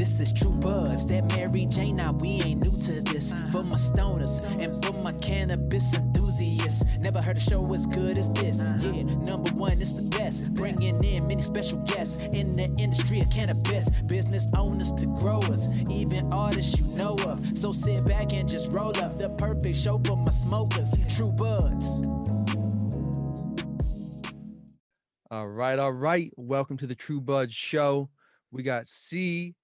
This is True Buds, that Mary Jane. Now we ain't new to this. For my stoners and for my cannabis enthusiasts. Never heard a show as good as this. Yeah, number one, it's the best. Bringing in many special guests in the industry of cannabis. Business owners to growers, even artists you know of. So sit back and just roll up the perfect show for my smokers. True Buds. All right, all right. Welcome to the True Buds Show. We got C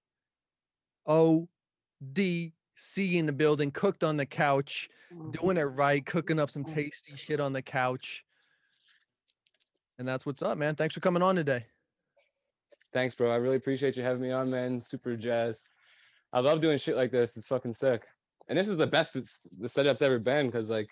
O D C in the building, cooked on the couch, mm. doing it right, cooking up some mm. tasty shit on the couch. And that's what's up, man. Thanks for coming on today. Thanks, bro. I really appreciate you having me on, man. Super jazz. I love doing shit like this. It's fucking sick. And this is the best it's, the setup's ever been because like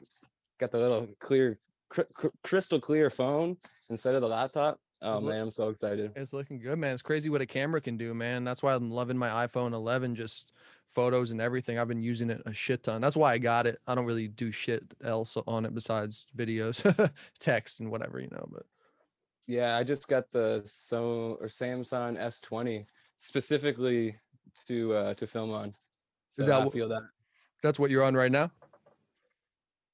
got the little clear, cr- crystal clear phone instead of the laptop. Oh Is it- man, I'm so excited. It's looking good, man. It's crazy what a camera can do, man. That's why I'm loving my iPhone 11, just photos and everything. I've been using it a shit ton. That's why I got it. I don't really do shit else on it besides videos, text, and whatever, you know. But Yeah, I just got the so or Samsung S20 specifically to uh to film on. So that I feel that. that's what you're on right now.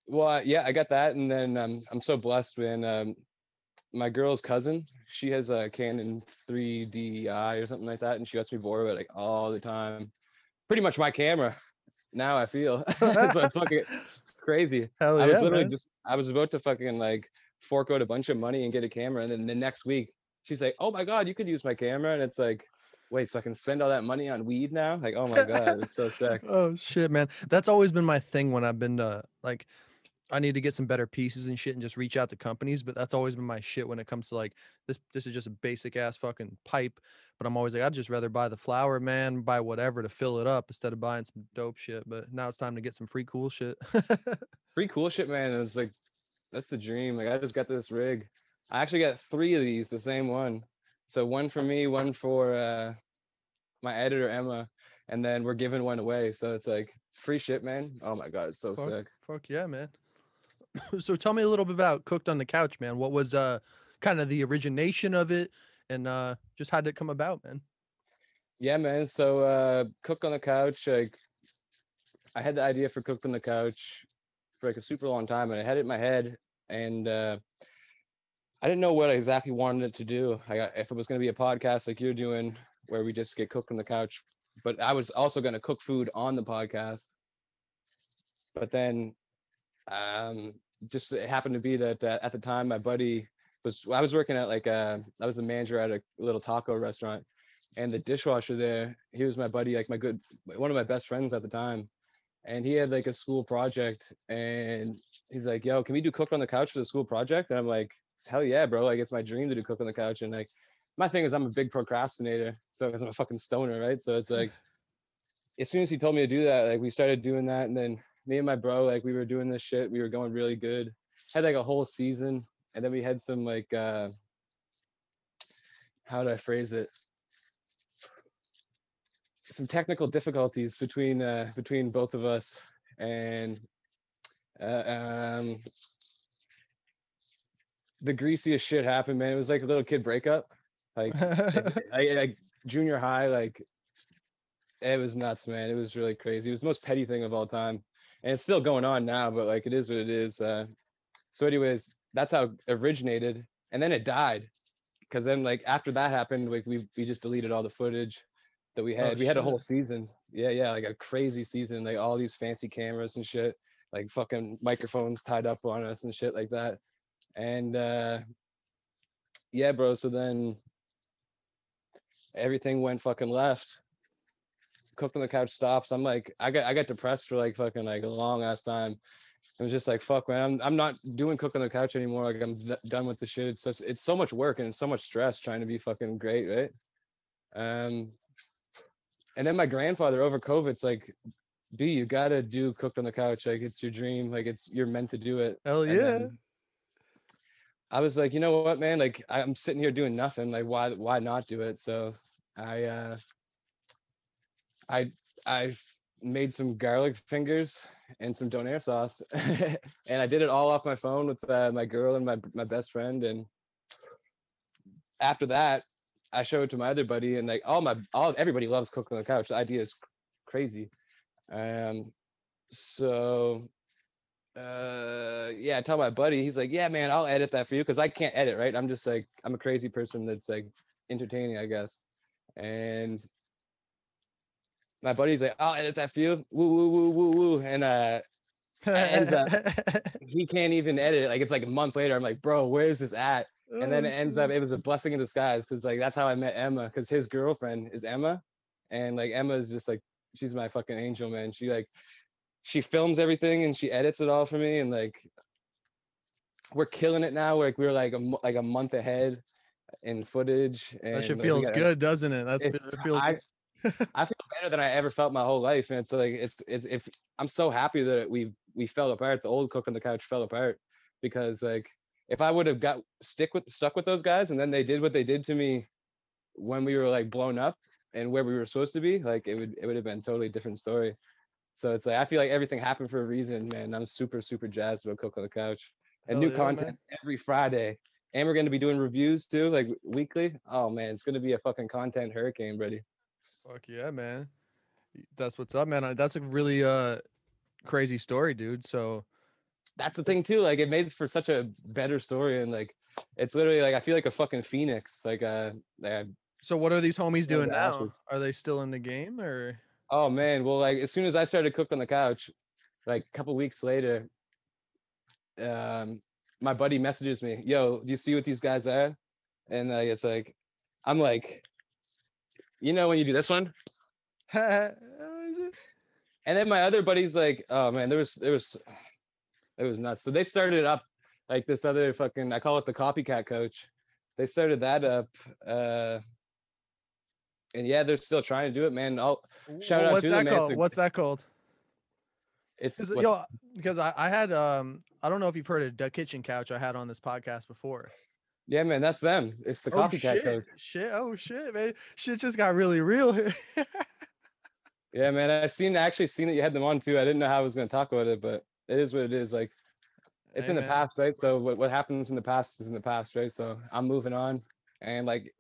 Well, yeah, I got that, and then um, I'm so blessed when um, my girl's cousin, she has a Canon 3DI or something like that, and she lets me borrow it like all the time. Pretty much my camera. Now I feel so it's fucking it's crazy. Hell yeah, I was literally man. just I was about to fucking like fork out a bunch of money and get a camera, and then the next week she's like, "Oh my god, you could use my camera," and it's like, wait, so I can spend all that money on weed now? Like, oh my god, it's so sick. Oh shit, man. That's always been my thing when I've been to like I need to get some better pieces and shit and just reach out to companies, but that's always been my shit when it comes to like this this is just a basic ass fucking pipe, but I'm always like I'd just rather buy the flower, man, buy whatever to fill it up instead of buying some dope shit, but now it's time to get some free cool shit. Free cool shit, man. It's like that's the dream. Like I just got this rig. I actually got three of these, the same one. So one for me, one for uh my editor Emma, and then we're giving one away. So it's like free shit, man. Oh my god, it's so fuck, sick. fuck yeah, man. so tell me a little bit about Cooked on the Couch, man. What was uh kind of the origination of it and uh just how did it come about, man? Yeah, man. So uh cook on the couch, like I had the idea for cook on the couch for like a super long time, and I had it in my head, and uh I didn't know what I exactly wanted it to do. I got, if it was going to be a podcast like you're doing, where we just get cooked on the couch, but I was also going to cook food on the podcast. But then, um, just it happened to be that uh, at the time my buddy was I was working at like a I was the manager at a little taco restaurant, and the dishwasher there he was my buddy like my good one of my best friends at the time and he had like a school project and he's like yo can we do cook on the couch for the school project? And i'm like hell yeah bro like it's my dream to do cook on the couch and like my thing is i'm a big procrastinator so because i'm a fucking stoner right? So it's like as soon as he told me to do that like we started doing that and then me and my bro like we were doing this shit we were going really good. Had like a whole season and then we had some like uh how do i phrase it? Some technical difficulties between uh between both of us and uh, um the greasiest shit happened man. It was like a little kid breakup. Like I, like junior high like it was nuts man. It was really crazy. It was the most petty thing of all time and it's still going on now but like it is what it is uh so anyways that's how it originated and then it died because then like after that happened like we we just deleted all the footage that we had. We had a whole season. Yeah yeah like a crazy season like all these fancy cameras and shit like fucking microphones tied up on us and shit like that and uh yeah bro so then everything went fucking left cooked on the couch stops i'm like i got i got depressed for like fucking like a long ass time it was just like fuck man i'm, I'm not doing cook on the couch anymore like i'm d- done with the shit it's just it's so much work and it's so much stress trying to be fucking great right um and then my grandfather over covid it's like b you gotta do cooked on the couch like it's your dream like it's you're meant to do it Hell yeah. I was like, you know what, man? Like I'm sitting here doing nothing. Like why why not do it? So I uh I I made some garlic fingers and some donair sauce and I did it all off my phone with uh, my girl and my my best friend and after that I showed it to my other buddy, and like all my all everybody loves cooking on the couch. The idea is crazy. Um, so uh yeah i tell my buddy he's like yeah man i'll edit that for you because i can't edit right i'm just like i'm a crazy person that's like entertaining i guess and my buddy's like i'll edit that for you woo woo woo woo woo. And uh ends up- he can't even edit. It like it's like a month later i'm like bro where's this at? And then Oh, it ends up it was a blessing in disguise because like that's how i met emma because his girlfriend is emma. And like emma is just like she's my fucking angel man. She like she films everything and she edits it all for me and like we're killing it now. Like we're like a like a month ahead in footage and That shit we feels good, doesn't it? That's it- it feels. I, I feel better than I ever felt my whole life, and it's like it's it's if I'm so happy that we we fell apart. The old cook on the couch fell apart because like if I would have got stick with stuck with those guys, and then they did what they did to me when we were like blown up and where we were supposed to be, like it would it would have been totally different story. So it's like I feel like everything happened for a reason, man. I'm super super jazzed about cook on the couch and Hell new yeah, man. content every Friday. And we're gonna be doing reviews too, like weekly. Oh man, it's gonna be a fucking content hurricane, buddy. Fuck yeah, man. That's what's up, man. That's a really uh crazy story, dude. So that's the thing too. Like it made for such a better story, and like it's literally like I feel like a fucking phoenix. Like uh, uh so what are these homies doing the now? ashes. Are they still in the game or? oh man. Well, like as soon as I started cook on the couch, like a couple weeks later, um, my buddy messages me, "Yo, do you see what these guys are?" And like it's like, I'm like, you know when you do this one, and then my other buddies like, "Oh man, there was there was it was nuts." So they started up like this other fucking I call it the copycat coach. They started that up, uh, and yeah, they're still trying to do it, man. I'll, Shout Wh- out What's to them, that. It's called? What's that called? it's yo, because I, I had um I don't know if you've heard of the kitchen couch I had on this podcast before. Yeah, man, that's them. It's the oh copycat shit! coach. Shit! Oh shit, man! Shit just got really real here. Yeah, man, I seen actually seen that you had them on too. I didn't know how I was gonna talk about it, but it is what it is. Like it's Hey, in the man. past, right? So what, what happens in the past is in the past, right? So I'm moving on, and like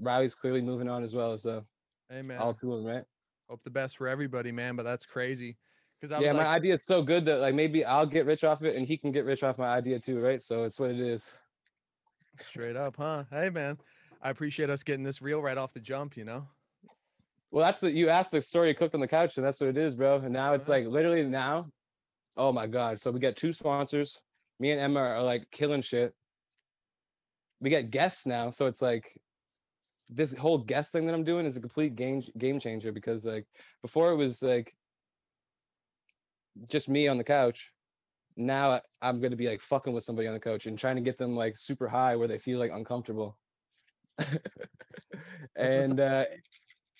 Riley's clearly moving on as well. So hey man, all two of them, right? hope the best for everybody, man. But that's crazy. Because I yeah, was my like, idea is so good that like maybe I'll get rich off it, and he can get rich off my idea too, right? So it's what it is. Straight up, huh? Hey man, I appreciate us getting this real right off the jump. You know. Well, that's the you asked the story cooked on the couch, and that's what it is, bro. And now it's Uh-huh. like literally now, oh my god! So we got two sponsors. Me and Emma are like killing shit. We get guests now, so it's like this whole guest thing that I'm doing is a complete game game changer because like before it was like just me on the couch. Now I'm gonna be like fucking with somebody on the couch and trying to get them like super high where they feel like uncomfortable. and uh,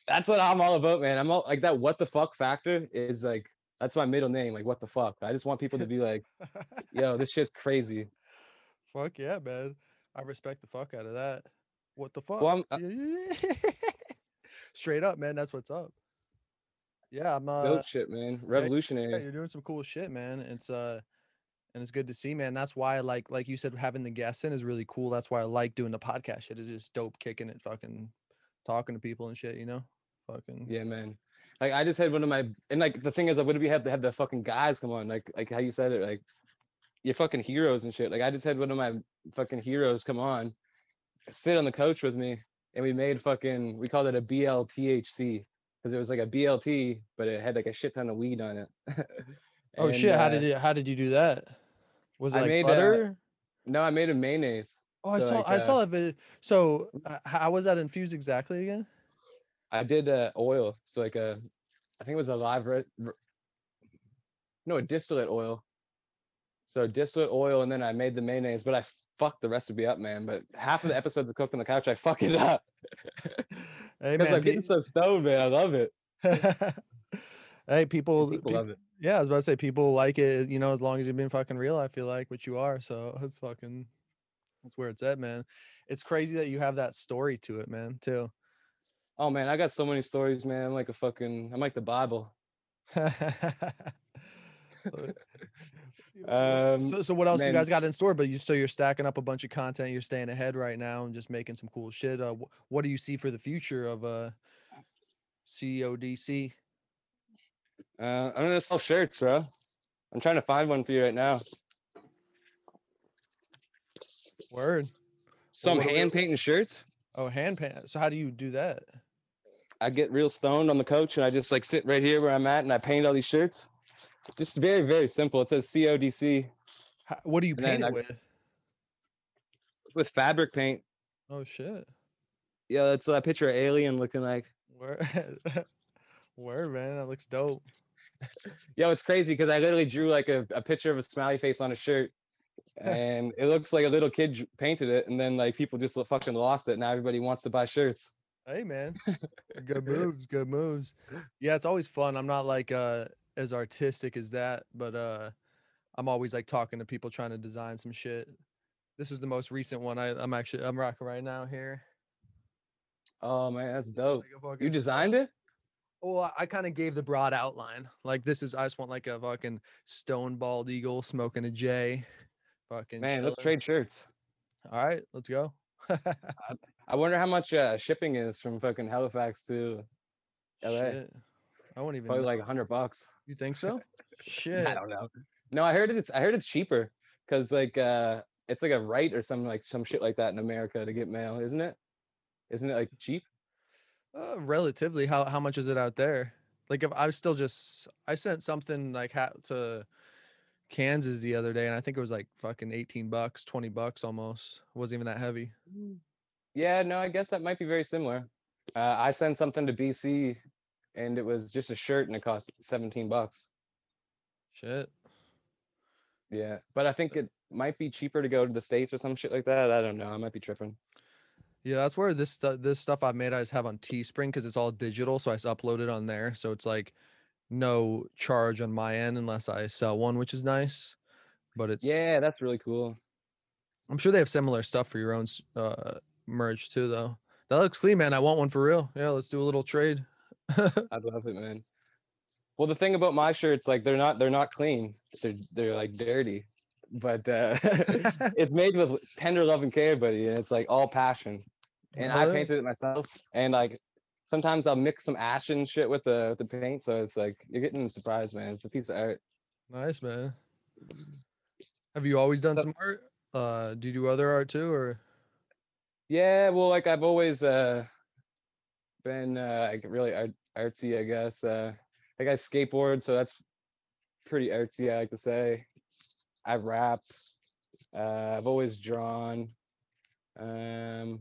that's what I'm all about, man. I'm all like that. What the fuck factor is like that's my middle name. Like what the fuck. I just want people to be like, yo, this shit's crazy. Fuck yeah, man. I respect the fuck out of that. What the fuck? Well, uh Yeah, yeah, yeah. Straight up, man. That's what's up. Yeah, I'm uh Dope shit, man. yeah, Revolutionary. you're doing some cool shit, man. It's uh and it's good to see, man. That's why I like like you said, having the guests in is really cool. That's why I like doing the podcast shit. It's just dope kicking it, fucking talking to people and shit, you know? Fucking Yeah, man. Like I just had one of my and like the thing is, I would be have to have the fucking guys come on, like like how you said it, like your fucking heroes and shit. Like I just had one of my fucking heroes come on, sit on the couch with me, and we made fucking we called it a BLTHC because it was like a BLT, but it had like a shit ton of weed on it. Oh And, shit, how uh, did you how did you do that? Was it I like made, uh, butter? No, I made a mayonnaise. oh, I saw like, I uh, saw that video. So uh, how was that infused exactly again? I did uh, oil, so like a, I think it was a live, re- re- no, a distillate oil. So distillate oil, and then I made the mayonnaise, but I fucked the recipe up, man. But half of the episodes of Cook on the Couch, I fuck it up Hey man, I'm getting so stoned, man. I love it. hey people, People pe- love it. Yeah, I was about to say people like it, you know, as long as you've been fucking real, I feel like what you are. So it's fucking that's where it's at, man. It's crazy that you have that story to it, man, too. Oh man, I got so many stories, man. I'm like a fucking, I'm like the Bible. Um, so, so what else you guys got in store? But you so you're stacking up a bunch of content. You're staying ahead right now and just making some cool shit. Uh, wh- what do you see for the future of uh CODC? Uh, I'm gonna sell shirts, bro. I'm trying to find one for you right now. Word. Some I'm what do we- hand painting shirts. Oh, hand paint. So how do you do that? I get real stoned on the coach and I just like sit right here where I'm at and I paint all these shirts. Just very, very simple. It says CODC How, what do you paint it I- with? with fabric paint. Oh shit. Yeah, that's what I picture an alien looking like. Word. Word, man. That looks dope. Yo, it's crazy because I literally drew like a, a picture of a smiley face on a shirt. And it looks like a little kid painted it, and then like people just fucking lost it. Now everybody wants to buy shirts. Hey man. good moves, good moves. Yeah, it's always fun. I'm not like uh as artistic as that, but uh I'm always like talking to people trying to design some shit. This is the most recent one I, I'm actually I'm rocking right now here. Oh man, that's dope. like You designed it? Well, I kind of gave the broad outline. Like this is I just want like a fucking stone bald eagle smoking a J. Fucking Man, let's trade shirts. All right, let's go. I wonder how much uh, shipping is from fucking Halifax to LA. Shit. I won't even Probably know. like a hundred bucks. You think so? Shit. I don't know. No, I heard it's I heard it's cheaper because like uh it's like a right or some like some shit like that in America to get mail, isn't it? Isn't it like cheap? Uh, relatively, how how much is it out there? Like if I was still just I sent something like ha- to Kansas the other day, and I think it was like fucking eighteen bucks, twenty bucks almost. It wasn't even that heavy. Yeah, no, I guess that might be very similar. Uh, I sent something to BC and it was just a shirt and it cost 17 bucks. Shit. Yeah, but I think it might be cheaper to go to the States or some shit like that. I don't know. I might be tripping. Yeah, that's where this stu- this stuff I've made I just have on Teespring because it's all digital, so I just upload it on there. So it's like no charge on my end unless I sell one, which is nice. But it's Yeah, that's really cool. I'm sure they have similar stuff for your own uh merch too, though. That looks clean, man. I want one for real. Yeah, let's do a little trade. I'd love it, man. Well, the thing about my shirts, like they're not they're not clean. They're they're like dirty, but uh, it's made with tender love and care, buddy, and it's like all passion. And I painted it myself, and like sometimes I'll mix some ash and shit with the with the paint, so it's like you're getting a surprise, man. It's a piece of art. Nice, man. Have you always done So- some art? Uh, do you do other art too, or Yeah, well, like I've always uh been uh like really art, artsy, I guess. Uh like I skateboard, so that's pretty artsy, I like to say. I rap. Uh I've always drawn. Um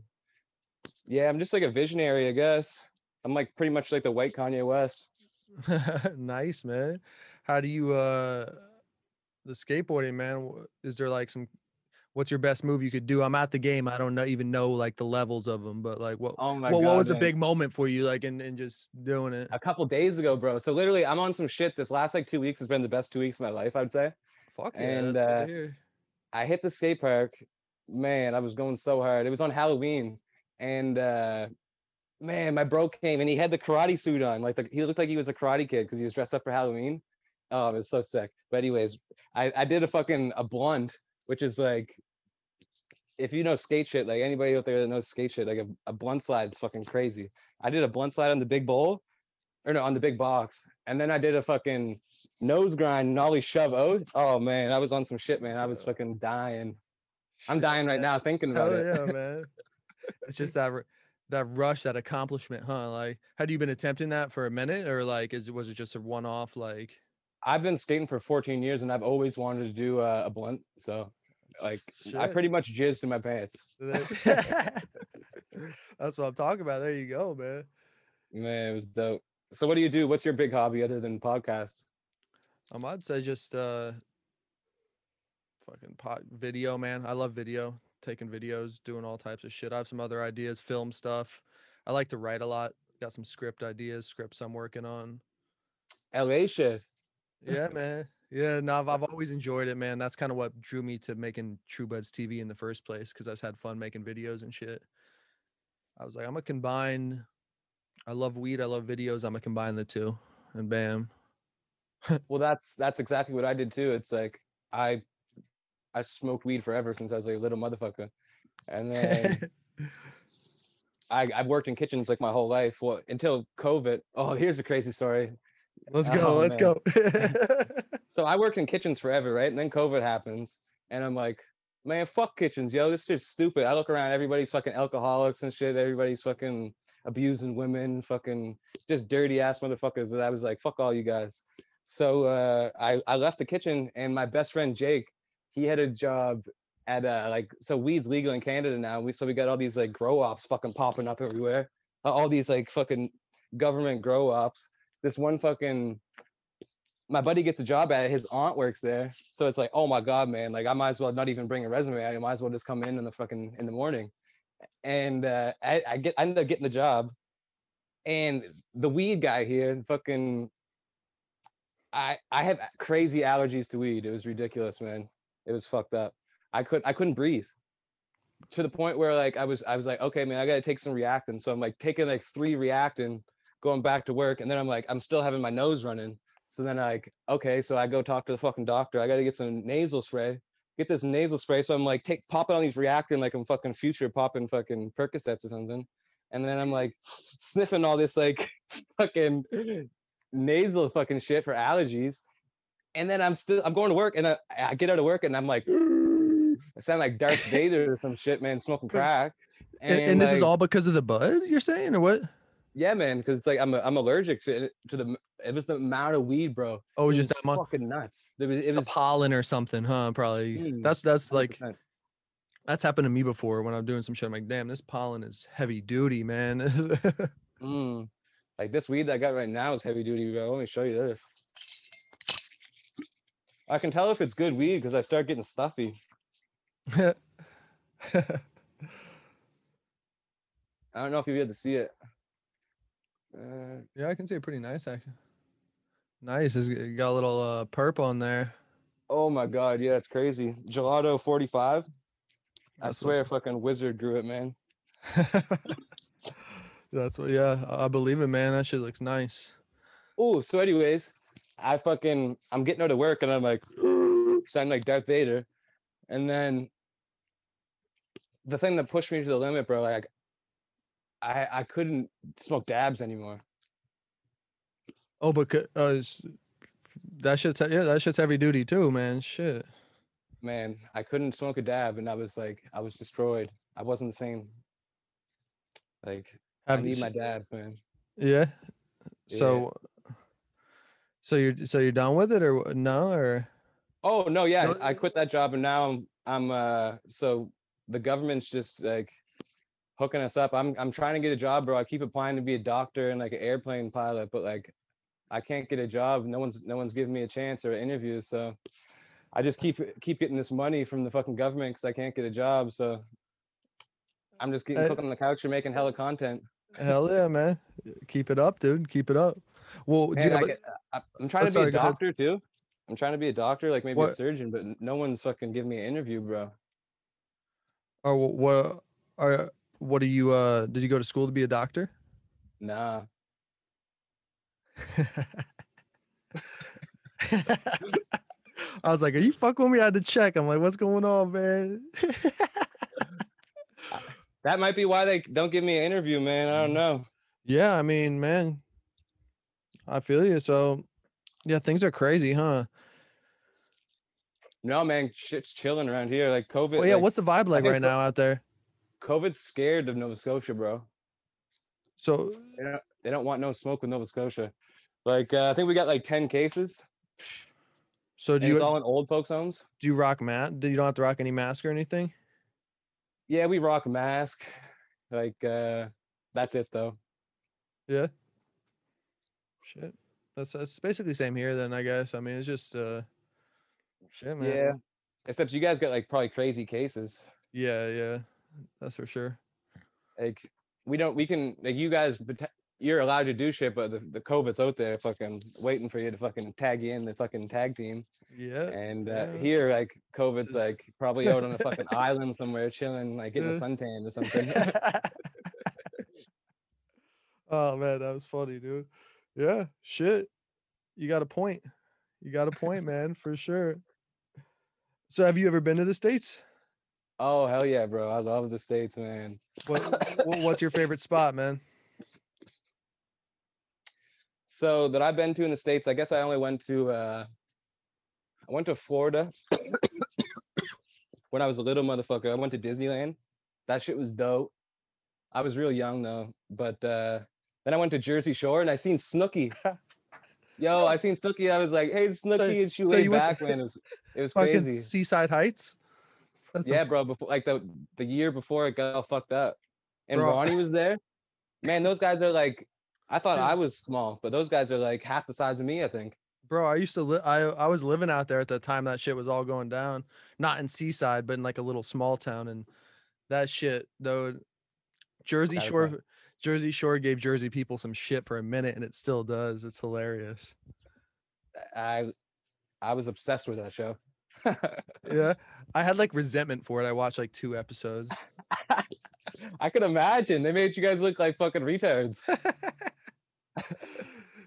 yeah, I'm just like a visionary, I guess. I'm like pretty much like the white Kanye West. nice, man? How do you uh the skateboarding, man? Is there like some? What's your best move you could do? I'm at the game. I don't know even know like the levels of them, but like what? Oh my what, god. what was a big moment for you, like in, in just doing it? a couple days ago, bro. So literally I'm on some shit. This last like two weeks has been the best two weeks of my life, I'd say. Fuck yeah, and, uh. I hit the skate park. Man, I was going so hard. It was on Halloween, and uh, man, my bro came and he had the karate suit on. Like the, he looked like he was a karate kid because he was dressed up for Halloween. Oh, it was so sick. But anyways, I I did a fucking a blunt, which is like, if you know skate shit, like anybody out there that knows skate shit, like a, a blunt slide is fucking crazy. I did a blunt slide on the big bowl, or no, on the big box, and then I did a fucking nose grind nollie shove out. Oh man, I was on some shit, man. I was fucking dying. I'm dying right now thinking about Hell it. yeah, man. It's just that that rush, that accomplishment, huh? Like, had you been attempting that for a minute, or like, is it was it just a one off? Like, I've been skating for 14 years and I've always wanted to do uh, a blunt. So, like, I pretty much jizzed in my pants. that's what I'm talking about. There you go, man. Man, it was dope. So, what do you do? What's your big hobby other than podcasts? Um, I'd say just uh, fucking pot video, man. I love video, taking videos, doing all types of shit. I have some other ideas, film stuff. I like to write a lot. Got some script ideas, scripts I'm working on. LA shit. Yeah, man. Yeah, no, I've, I've always enjoyed it, man. That's kind of what drew me to making True Buds TV in the first place because I just had fun making videos and shit. I was like, I'm gonna combine. I love weed. I love videos. I'm gonna combine the two, and bam. Well, that's that's exactly what I did too. It's like I I smoked weed forever since I was like a little motherfucker, and then I I've worked in kitchens like my whole life. Well, until COVID. Oh, here's a crazy story. let's go. Oh, let's man. go. So I worked in kitchens forever, right? And then COVID happens, and I'm like, man, fuck kitchens, yo. This is stupid. I look around, everybody's fucking alcoholics and shit. Everybody's fucking abusing women, fucking just dirty ass motherfuckers. And I was like, fuck all you guys. So uh, I I left the kitchen, and my best friend Jake, he had a job at uh like so weed's legal in Canada now. We so we got all these like grow ops fucking popping up everywhere. All these like fucking government grow ops. This one fucking my buddy gets a job at it. His aunt works there, so it's like, oh my god, man! Like I might as well not even bring a resume. I might as well just come in in the fucking in the morning. And uh, I, I get I end up getting the job, and the weed guy here, fucking, I I have crazy allergies to weed. It was ridiculous, man. It was fucked up. I could I couldn't breathe to the point where like I was I was like, okay, man, I gotta take some Reactine. So I'm like taking like three Reactine, going back to work, and then I'm like, I'm still having my nose running. So then like, okay, so I go talk to the fucking doctor. I gotta get some nasal spray. Get this nasal spray. So I'm like, take popping on these Reactine like I'm fucking future popping fucking Percocets or something. And then I'm like sniffing all this like fucking nasal fucking shit for allergies. And then I'm still I'm going to work and I, I get out of work and I'm like I sound like Darth Vader or some shit, man, smoking crack. and, and this is all because of the bud, you're saying, or what? yeah, man, because it's like I'm I'm allergic to it, to the it was the amount of weed, bro. Oh, it was just that much. fucking nuts. It was it was pollen or something, huh? Probably. Mm, That's that's like 100%. that's happened to me before when I'm doing some shit. I'm like, damn, this pollen is heavy duty, man. Mm. Like this weed that I got right now is heavy duty, bro. Let me show you this. I can tell if it's good weed because I start getting stuffy. Yeah. I don't know if you'll be able to see it. Uh, yeah, I can see it pretty nice actually. Nice. It's got a little uh perp on there. oh my god, yeah, it's crazy. Gelato 45. I That's swear, what's- fucking wizard grew it, man. That's what. Yeah, I believe it, man. That shit looks nice. Oh, so anyways, I fucking I'm getting out of work and I'm like sound like Darth Vader. And then the thing that pushed me to the limit, bro, like I I couldn't smoke dabs anymore. Oh, but uh, that shit's yeah, that shit's heavy duty too, man. Shit. Man, I couldn't smoke a dab and I was like I was destroyed. I wasn't the same. Like I Have you need my dab, man. Yeah. Yeah. So. So you're so you're done with it or no or Oh no, yeah, I quit that job and now I'm I'm uh so the government's just like hooking us up. I'm I'm trying to get a job, bro. I keep applying to be a doctor and like an airplane pilot, but like I can't get a job. No one's no one's giving me a chance or an interview. so I just keep keep getting this money from the fucking government because I can't get a job. So I'm just getting cooked on the couch and making hella content. hell yeah, man. Keep it up, dude. Keep it up. Well, do you Man, I get, I, I'm trying to be go a doctor too. I'm trying to be a doctor, like maybe a surgeon, but no one's fucking giving me an interview, bro. or wh- what are what are you uh did you go to school to be a doctor? Nah. I was like, "Are you fucking with me?" I had to check. I'm like, "What's going on, man?" That might be why they don't give me an interview, man. I don't know. yeah, I mean, man, I feel you. So, yeah, things are crazy, huh? No, man, shit's chilling around here. Like COVID. Well, yeah. like, What's the vibe like right now out there? COVID's scared of Nova Scotia, bro? So, They don't, they don't want no smoke with Nova Scotia. Like uh, I think we got like ten cases. so And do you it's all in old folks' homes. do you rock mat? Do you don't have to rock any mask or anything? Yeah, we rock mask. Like uh, that's it though. Yeah. Shit. That's that's basically same here then, I guess. I mean, it's just uh shit, man. Yeah. Except you guys got like probably crazy cases. Yeah, yeah. That's for sure. Like we don't. We can like you guys. You're allowed to do shit, but the, the COVID's out there, fucking waiting for you to fucking tag you in the fucking tag team. Yeah. And uh, Yeah. here, like COVID's Just- like probably out on a fucking island somewhere, chilling, like getting a Yeah. suntan or something. oh man, that was funny, dude. Yeah, shit. You got a point. You got a point, man, for sure. So have you ever been to the states? Oh hell yeah, bro! I love the states, man. What, what's your favorite spot, man? So that I've been to in the states, I guess I only went to uh, I went to Florida when I was a little motherfucker. I went to Disneyland. That shit was dope. I was real young though, but uh, then I went to Jersey Shore and I seen Snooki. Yo, I seen Snooki. I was like, "Hey, Snooki," and she so back, man. It was it was Fucking crazy. Seaside Heights. That's Yeah, some- bro. Before like the the year before it got all fucked up, and Bro. Ronnie was there. Man, those guys are like. I thought. I was small, but those guys are like half the size of me. I think. bro. I used to live. I I was living out there at the time that shit was all going down. Not in Seaside, but in like a little small town, and that shit though. Jersey Shore. Jersey Shore gave Jersey people some shit for a minute, and it still does. It's hilarious. I I was obsessed with that show. Yeah, I had like resentment for it. I watched like two episodes. I can imagine they made you guys look like fucking retards.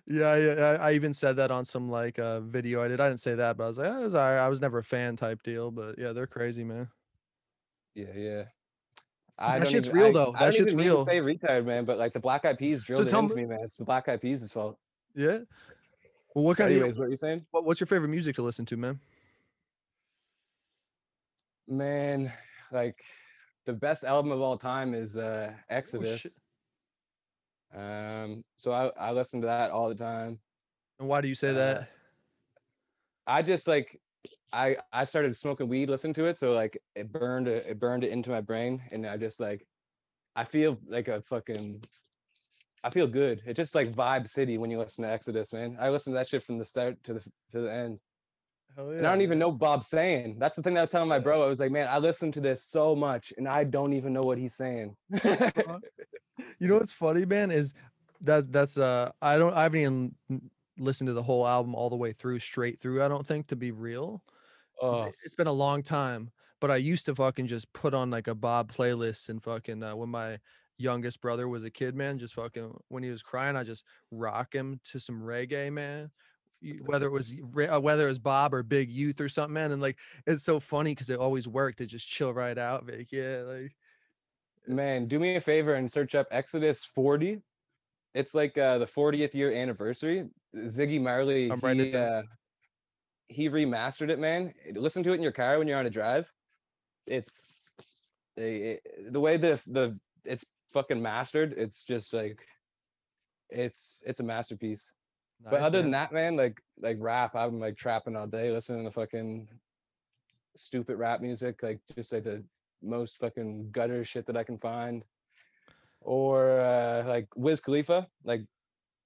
yeah, yeah. I, I even said that on some like uh, video I did. I didn't say that, but I was like, oh, was. I was never a fan type deal, but yeah, they're crazy, man. Yeah, yeah. That don't shit's even- real, I- though. I That don't shit's even mean real. Say retired, man, but like the Black Eyed Peas drilled it tell into me- man. It's the Black Eyed Peas' fault. Yeah. Well, what kind of- Anyways, of what are you saying? what, what's your favorite music to listen to, man? Man, like the best album of all time is uh Oh, Exodus. shit. um, so I I listen to that all the time. And why do you say Uh, that? I just like I I started smoking weed, listening to it, so like it burned it, burned it into my brain, and I just like I feel like a fucking I feel good. It just like vibe city when you listen to Exodus, man. I listen to that shit from the start to the to the end, Hell and I don't even know what Bob's saying. That's the thing that I was telling my bro. I was like, man, I listen to this so much, and I don't even know what he's saying. You know what's funny, man, is that that's uh I don't I haven't even listened to the whole album all the way through, straight through. I don't think to be real. Oh, It- It's been a long time, but I used to fucking just put on like a Bob playlist and fucking uh, when my youngest brother was a kid, man, just fucking when he was crying, I just rock him to some reggae, man. Whether it was uh, whether it was Bob or Big Youth or something, man, and like it's so funny because it always worked. It just chill right out, yeah, like man, do me a favor and search up Exodus 40. It's like uh, the 40th year anniversary. Ziggy Marley, I'm he, uh, he remastered it, man. Listen to it in your car when you're on a drive. It's eh, it- the way the the it's fucking mastered. It's just like it's it's a masterpiece. but nice, other than that, man, like like rap, I'm like trapping all day, listening to fucking stupid rap music, like just like the most fucking gutter shit that I can find. Or uh like Wiz Khalifa, like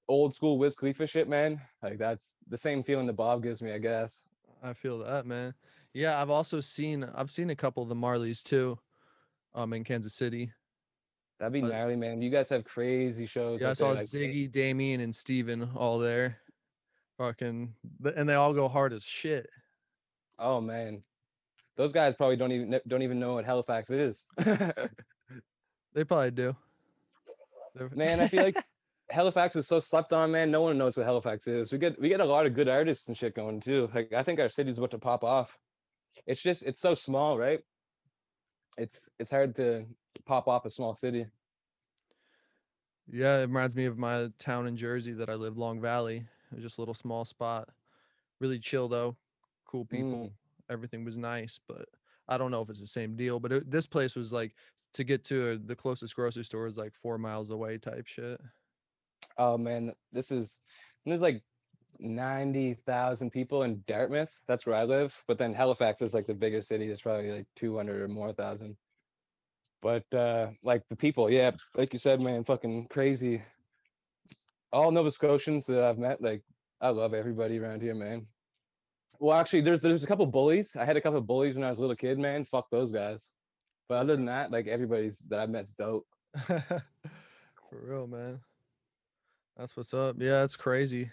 old school Wiz Khalifa shit, man. Like that's the same feeling that Bob gives me, I guess. I feel that, man. Yeah, I've also seen I've seen a couple of the Marleys too, um, in Kansas City. That'd be But- gnarly, man. You guys have crazy shows. Yeah, I there, saw like, Ziggy, Damian, and Stephen all there. Fucking, and they all go hard as shit. Oh man. Those guys probably don't even don't even know what Halifax is. They probably do. Man, I feel like Halifax is so slept on, man. No one knows what Halifax is. We get we get a lot of good artists and shit going too. Like I think our city's about to pop off. It's just it's so small, right? It's it's hard to pop off a small city. yeah, it reminds me of my town in Jersey that I lived, Long Valley. It was just a little small spot. Really chill though, cool people. Mm. Everything was nice, but I don't know if it's the same deal. But it, this place was like to get to the closest grocery store is like four miles away type shit. Oh man, this is there's like ninety thousand people in Dartmouth. That's where I live. But then Halifax is like the biggest city. It's probably like two hundred or more thousand. But uh like the people, yeah, like you said, man, fucking crazy. All Nova Scotians that I've met, like I love everybody around here, man. Well, actually, there's there's a couple bullies. I had a couple bullies when I was a little kid, man. Fuck those guys. But other than that, like everybody's that I've met's dope. For real, man. That's what's up. Yeah, that's crazy.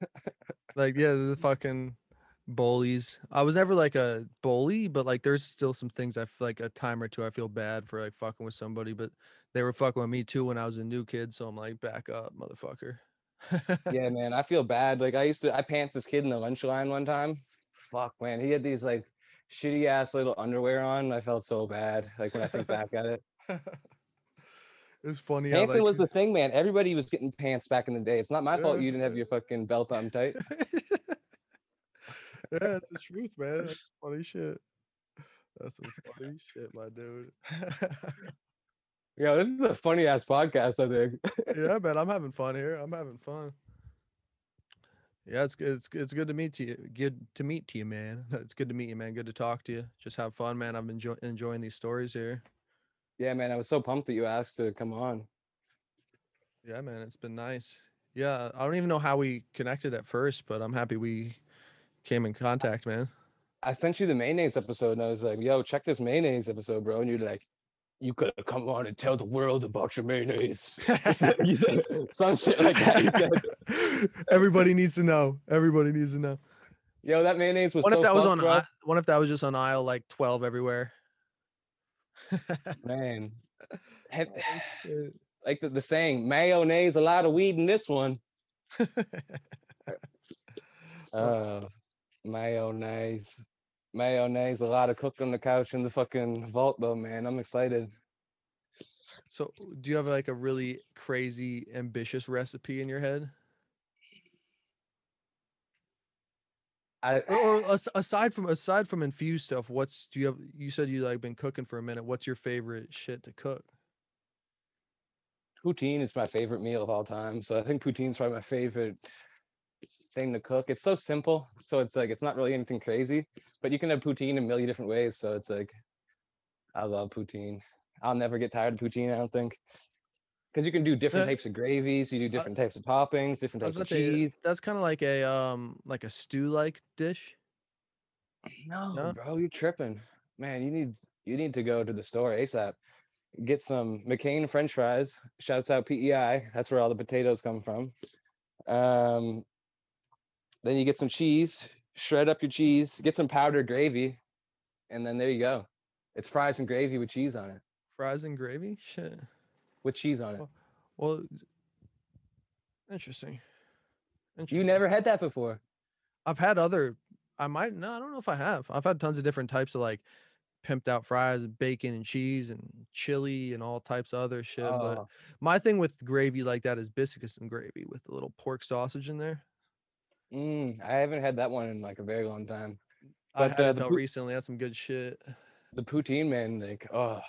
like, yeah, the fucking bullies. I was never like a bully, but like there's still some things I feel like a time or two I feel bad for like fucking with somebody, but they were fucking with me too when I was a new kid, so I'm like, back up, motherfucker. yeah, man, I feel bad. Like I used to, I pants this kid in the lunch line one time, fuck, man. He had these like shitty ass little underwear on. I felt so bad. Like when I think back at it. it's funny. Pants like, was the thing, man. Everybody was getting pants back in the day. It's not my fault you didn't have your fucking belt on tight. yeah, it's the truth, man. That's funny shit. That's some funny shit, my dude. Yeah, this is a funny ass podcast, I think. yeah, man, I'm having fun here. I'm having fun. Yeah, it's good. It's it's good to meet you. Good to meet to you, man. It's good to meet you, man. Good to talk to you. Just have fun, man. I'm enjoy- enjoying these stories here. Yeah, man. I was so pumped that you asked to come on. Yeah, man, it's been nice. Yeah, I don't even know how we connected at first, but I'm happy we came in contact, man. I sent you the mayonnaise episode and I was like, yo, check this mayonnaise episode, bro. And you're like, you could have come on and tell the world about your mayonnaise. You said- some shit like that. Said, Everybody needs to know. Everybody needs to know. yo, that mayonnaise was What so if that was on? bro. What if that was just on aisle like 12 everywhere? Man. Have- like the, the saying, mayonnaise, a lot of weed in this one. Uh, mayonnaise. Mayonnaise, a lot of cooked on the couch in the fucking vault though, man. I'm excited. So, do you have like a really crazy, ambitious recipe in your head? I Or, or aside from aside from infused stuff, what's do you have? You said you like been cooking for a minute. What's your favorite shit to cook? poutine is my favorite meal of all time. So I think poutine's probably my favorite thing to cook. It's so simple. So it's like it's not really anything crazy, but you can have poutine in a million different ways. So it's like I love poutine. I'll never get tired of poutine, I don't think. Because you can do different Uh, types of gravies, you do different types of toppings, different types of say cheese. that's kind of like a um like a stew like dish. No, No? bro, you're tripping. Man, you need you need to go to the store ASAP. Get some McCain French fries. Shouts out PEI. That's where all the potatoes come from. Um, then you get some cheese. Shred up your cheese. Get some powdered gravy, and then there you go. It's fries and gravy with cheese on it. Fries and gravy. Shit. With cheese on it. Well, Well, interesting. You never had that before. I've had other. I might. No, I don't know if I have. I've had tons of different types of like pimped out fries, and bacon and cheese and chili and all types of other shit. But Oh, my thing with gravy like that is biscuits and gravy with a little pork sausage in there. mm, I haven't had that one in like a very long time. I But, had uh, it until recently. That's some good shit. the poutine man like oh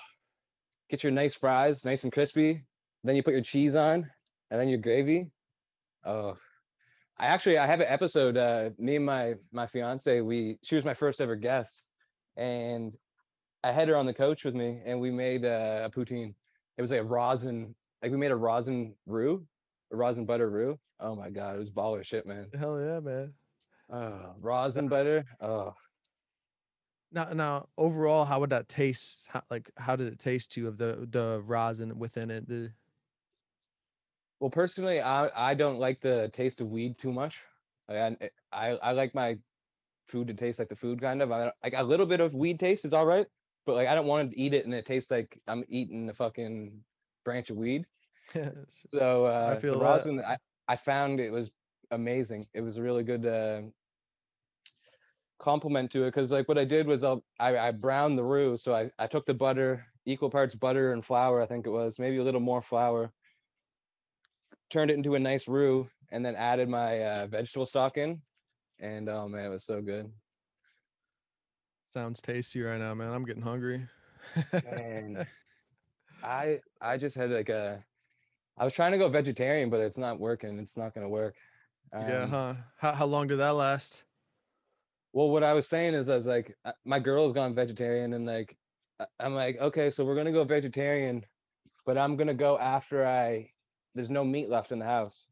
get your nice fries nice and crispy then you put your cheese on and then your gravy. Oh i actually i have an episode uh me and my my fiance we she was my first ever guest and i had her on the coach with me and we made uh, a poutine. It was like a rosin like we made a rosin roux a rosin butter roux. Oh my god it was baller shit man. Hell yeah, man. oh rosin butter. Oh Now, now, overall, how would that taste? How, like, how did it taste to you of the the rosin within it? The Well, personally, I I don't like the taste of weed too much. I I I like my food to taste like the food kind of. I like a little bit of weed taste is all right, but like I don't want to eat it and it tastes like I'm eating a fucking branch of weed. So uh, feel the that. rosin, I I found it was amazing. It was a really good uh, compliment to it because like what I did was I'll, I I browned the roux. So I I took the butter, equal parts butter and flour. I think it was maybe a little more flour. Turned it into a nice roux and then added my uh, vegetable stock in, and oh man, it was so good. sounds tasty right now, man. I'm getting hungry. And I I just had like a I was trying to go vegetarian, but it's not working. It's not gonna work. yeah, Um, huh? How how long did that last? Well, what I was saying is, I was like, uh, my girl's gone vegetarian, and like, I'm like, okay, so we're gonna go vegetarian, but I'm gonna go after I. There's no meat left in the house,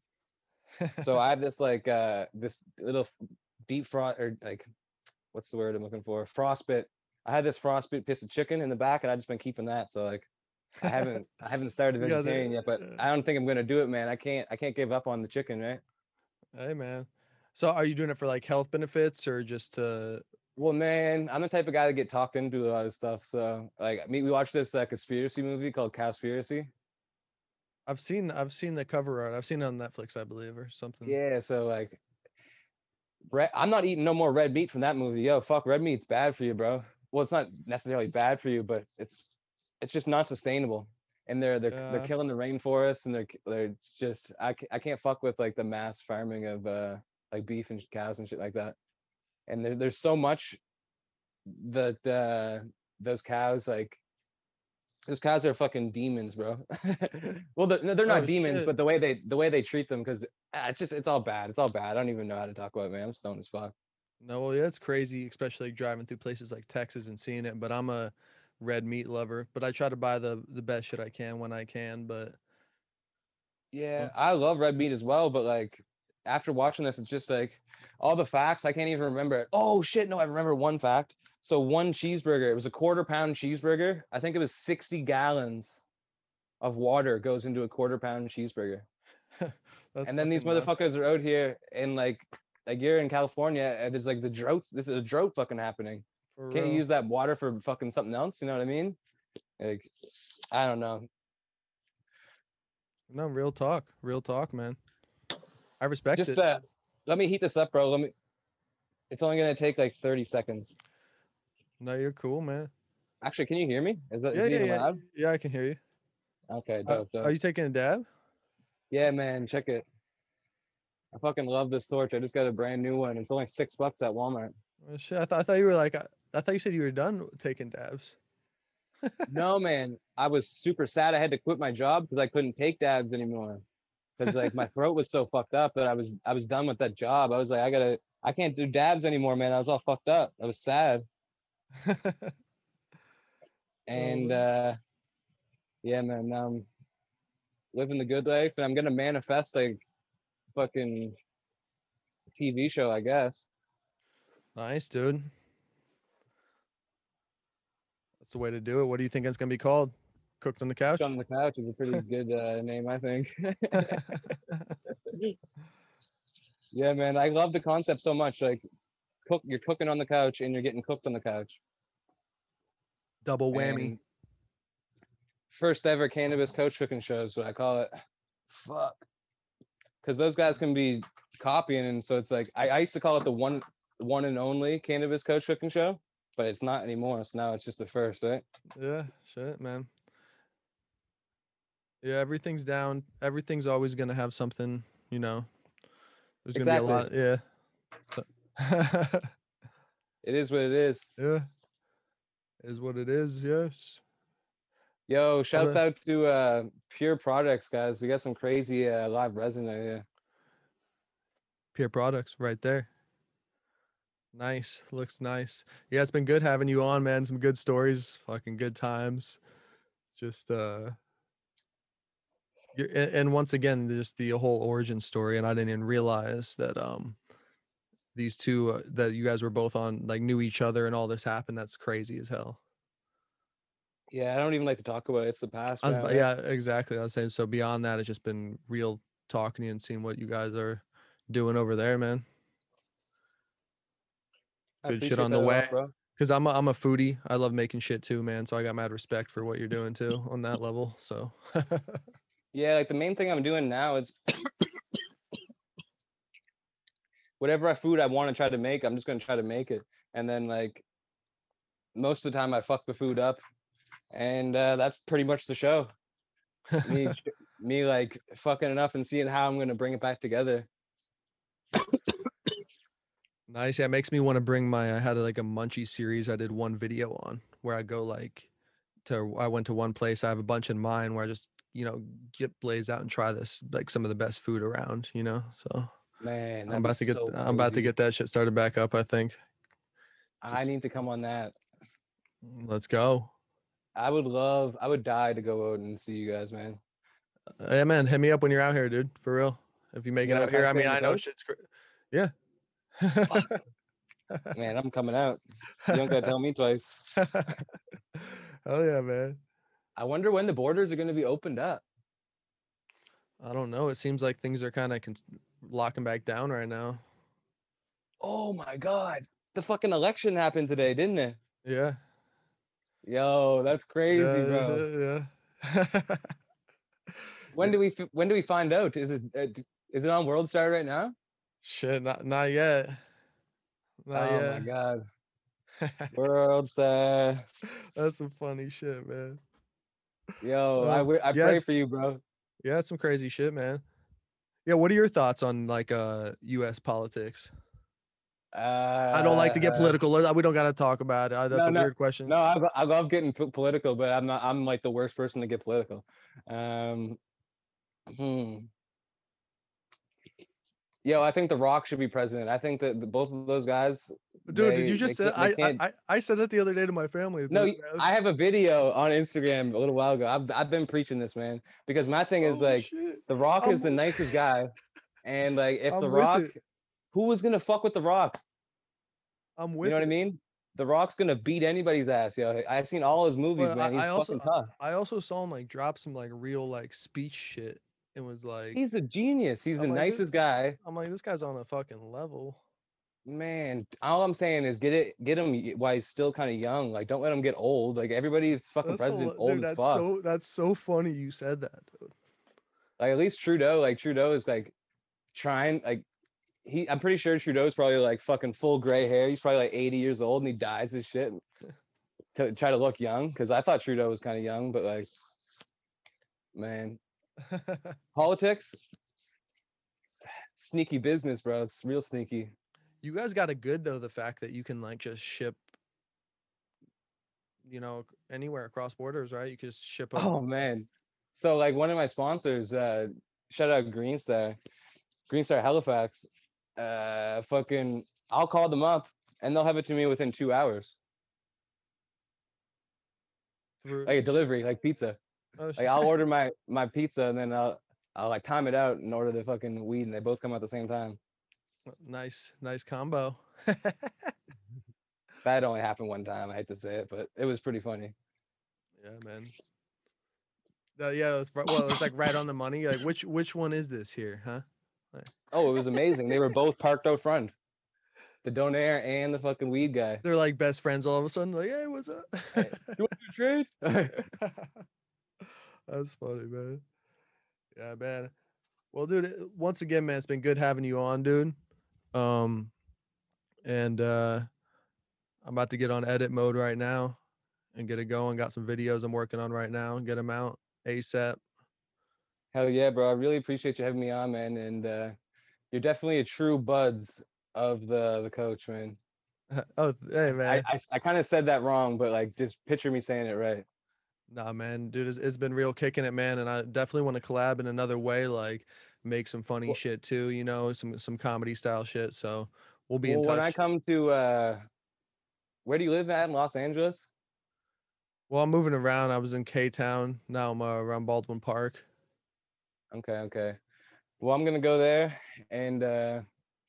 so I have this like uh this little deep frost or like, what's the word I'm looking for? Frostbit. I had this frostbit piece of chicken in the back, and I just been keeping that. So like, I haven't I haven't started You got the- vegetarian yet, but I don't think I'm gonna do it, man. I can't I can't give up on the chicken, right? hey, man. So, are you doing it for like health benefits or just to? Well, man, I'm the type of guy to get talked into a lot of stuff. So, like, me, we watched this uh, conspiracy movie called Cowspiracy. I've seen I've seen the cover art. I've seen it on Netflix, I believe, or something. Yeah. So, like, Red, I'm not eating no more red meat from that movie. Yo, fuck, red meat's bad for you, bro. Well, it's not necessarily bad for you, but it's it's just not sustainable. And they're they're they're killing the rainforest, and they're they're just I I can't fuck with like the mass farming of uh like beef and cows and shit like that. And there, there's so much that uh those cows like those cows are fucking demons, bro. well, they're, no, they're not Oh, demons, shit. but the way they the way they treat them, because it's just it's all bad. It's all bad. I don't even know how to talk about it, man. I'm stoned as fuck. No, well, yeah, it's crazy, especially like, driving through places like Texas and seeing it. But I'm a red meat lover. But I try to buy the the best shit I can when I can. But Yeah, I love red meat as well, but like after watching this, it's just like all the facts I can't even remember. it. Oh shit, no, I remember one fact. So one cheeseburger, it was a quarter pound cheeseburger. I think it was 60 gallons of water goes into a quarter pound cheeseburger. and then these fucking nuts. motherfuckers are out here in like like you're in California and there's like the droughts. This is a drought fucking happening. For Can't you real. use that water for fucking something else? You know what I mean? Like I don't know. No, real talk, real talk, man. I respect Just it. uh let me heat this up, bro. Let me it's only gonna take like 30 seconds. no, you're cool, man. Actually, can you hear me? Is that Yeah, is yeah, yeah. loud? Yeah, I can hear you. Okay, Uh, dope, dope. are you taking a dab? Yeah, man, check it. I fucking love this torch. I just got a brand new one. It's only six bucks at Walmart. Oh, shit, I thought I thought you were like I, I thought you said you were done taking dabs. no, man, I was super sad. I had to quit my job because I couldn't take dabs anymore. Because like my throat was so fucked up that I was I was done with that job. I was like, I gotta, I can't do dabs anymore, man. I was all fucked up. I was sad. And uh yeah, man, I'm living the good life and I'm gonna manifest like fucking TV show, I guess. nice, dude. That's the way to do it. What do you think it's gonna be called? Cooked on the couch. on the couch is a pretty good uh, name, I think. yeah, man, I love the concept so much. Like, cook, you're cooking on the couch and you're getting cooked on the couch. Double whammy. And First ever cannabis coach cooking show is what I call it. Fuck. Because those guys can be copying, and so it's like I, I used to call it the one, one and only cannabis coach cooking show, but it's not anymore. So now it's just the first, right? Yeah, shit, man. Yeah, everything's down. Everything's always gonna have something, you know. There's gonna be a lot. Yeah. It is what it is. yeah. Is what it is. Yes. Yo, shouts out to uh Pure Products, guys. We got some crazy uh, live resin out here. Pure products right there. Nice. Looks nice. Yeah, it's been good having you on, man. Some good stories. Fucking good times. Just uh and once again, just the whole origin story, and I didn't even realize that um these two uh, that you guys were both on like knew each other and all this happened. That's crazy as hell. Yeah, I don't even like to talk about it. It's the past. Was, right? yeah, exactly. I was saying so beyond that, it's just been real talking to you and seeing what you guys are doing over there, man. Good shit on the that a lot, way. Cause I'm a, I'm a foodie. I love making shit too, man. So I got mad respect for what you're doing too on that level. So Yeah, like the main thing I'm doing now is whatever food I want to try to make, I'm just gonna try to make it. And then like most of the time I fuck the food up. And uh, that's pretty much the show. Me me like fucking it up and seeing how I'm gonna bring it back together. nice. Yeah, it makes me want to bring my. I had like a munchie series. I did one video on where I go like to. I went to one place. I have a bunch in mind where I just you know get Blaze out and try this like some of the best food around. You know, so Man, I'm about to get. so I'm about to get that shit started back up. I think. I need to come on that. Let's go. I would love, I would die to go out and see you guys, man. Uh, Yeah, man. Hit me up when you're out here, dude. For real. If you make it out here, I mean, I know shit's great. Yeah. Man, I'm coming out. You don't gotta tell me twice. Hell yeah, man. I wonder when the borders are gonna be opened up. I don't know. It seems like things are kind of cons- locking back down right now. Oh my god. The fucking election happened today, didn't it? Yeah. Yo, that's crazy, yeah, bro. Yeah. yeah. When do we when do we find out? Is it uh, is it on World Star right now? Shit, not not yet. Nah, oh yeah. my god. World star. That's some funny shit, man. Yo, I Uh, wi- I yeah, pray for you, bro. Yeah, that's some crazy shit, man. Yeah, what are your thoughts on like uh U.S. politics? Uh, I don't like to get political. We don't got to talk about it. uh, That's no, a no, weird question. No, I, I love getting po- political, but I'm not. I'm like the worst person to get political. Um, hmm. Yo, I think The Rock should be president. I think that the, both of those guys. Dude, did you just say I, I I said that the other day to my family. No, man. I have a video on Instagram a little while ago. I've I've been preaching this, man, because my thing is Oh, like shit. The Rock I'm is the nicest guy, and like if I'm The Rock, it. who was gonna fuck with The Rock? I'm with you know what I mean? The Rock's gonna beat anybody's ass, yo. I've seen all his movies, But man. He's I also fucking tough. I also saw him like drop some like real like speech shit and was like He's a genius. He's the I'm like, this- nicest guy. I'm like this guy's on a fucking level. Man, all I'm saying is get it, get him while he's still kind of young. Like, don't let him get old. Like everybody's fucking That's so, president's dude, old as that's fuck. so that's so funny you said that. Dude. Like at least Trudeau, like Trudeau is like trying. Like he, I'm pretty sure Trudeau's probably like fucking full gray hair. He's probably like 80 years old and he dies his shit to try to look young. Because I thought Trudeau was kind of young, but like, man, politics, sneaky business, bro. It's real sneaky. you guys got it good though, the fact that you can like just ship you know, anywhere across borders, right? You can just ship 'em. Oh man. So like one of my sponsors, uh shout out Greenstar, Greenstar Halifax, uh fucking I'll call them up and they'll have it to me within two hours. Like a delivery, like pizza. Oh, Like I'll order my my pizza and then I'll I'll like time it out and order the fucking weed and they both come at the same time. nice, nice combo. That only happened one time. I hate to say it, but it was pretty funny. Yeah, man. Uh, yeah, it's, ri- well, it's like right on the money. Like, which which one is this here, huh? Oh, it was amazing. they were both parked out front. The donaire and the fucking weed guy. They're like best friends all of a sudden. Like, hey, what's up? Hey, You want to trade? That's funny, man. Yeah, man. Well, dude, once again, man, it's been good having you on, dude. Um, and uh, I'm about to get on edit mode right now and get it going. Got some videos I'm working on right now. And get them out ASAP. Hell yeah, bro. I really appreciate you having me on, man. And uh, you're definitely a true buds of the the coach, man. oh, hey, I, man. I, I kind of said that wrong, but like just picture me saying it right. Nah, man, dude, it's, it's been real kicking it, man, and I definitely want to collab in another way, like make some funny Well- shit too, you know, some some comedy style shit. So we'll be Well, in touch. when I come to uh, where do you live at in Los Angeles? well, I'm moving around. I was in K Town. Now I'm uh, around Baldwin Park. Okay, okay. Well, I'm gonna go there, and uh,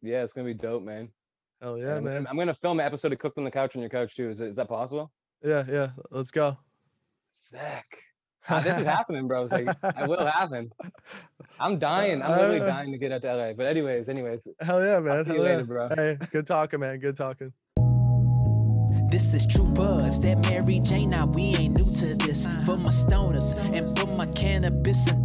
yeah, it's gonna be dope, man. Hell And yeah, I'm, man. I'm gonna film an episode of Cooked on the Couch on your couch too. Is, is that possible? Yeah, yeah. Let's go. Sick. Ah, this is happening, bro. It's like it will happen. I'm dying. I'm literally Uh, dying to get out to LA. But anyways, anyways, Hell yeah, man. see you Hell later, bro. Hey, good talking, man. Good talking. This is True Buds, that Mary Jane. Now we ain't new to this. For my stoners and for my cannabis enthusiasts,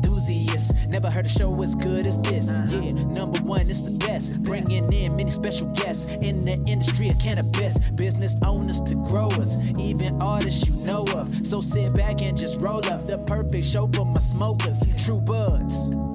never heard a show as good as this. Uh-huh. Yeah, number one, it's the best. Bringing in many special guests in the industry of cannabis, business owners to growers, even artists you know of. So sit back and just roll up the perfect show for my smokers. True Buds.